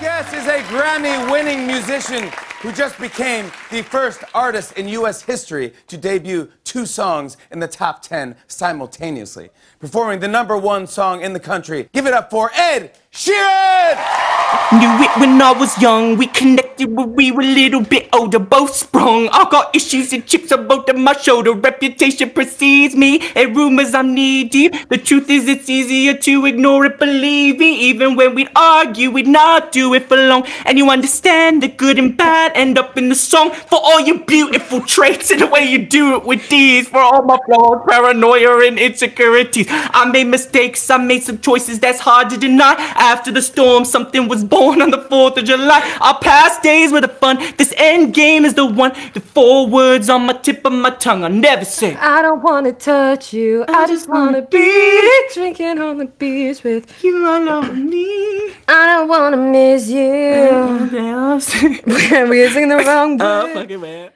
guest is a Grammy winning musician who just became the first artist in U.S. history to debut two songs in the top 10 simultaneously, performing the number one song in the country. Give it up for Ed Sheeran! Knew it when I was young. We connected when we were a little bit older. Both sprung. I got issues and chips on both of my shoulder. Reputation precedes me, and rumors I'm knee deep. The truth is, it's easier to ignore it. Believe me, even when we'd argue, we'd not do it for long. And you understand the good and bad end up in the song. For all your beautiful traits and the way you do it with these. For all my flaws, paranoia, and insecurities. I made mistakes. I made some choices that's hard to deny. After the storm, something was was born on the 4th of July. Our past days were the fun. This end game is the one. The four words on my tip of my tongue. I'll never say. I don't wanna touch you. I, I just wanna be drinking on the beach with you alone. Me. I don't wanna miss you. We're singing the wrong. Oh, fucking man.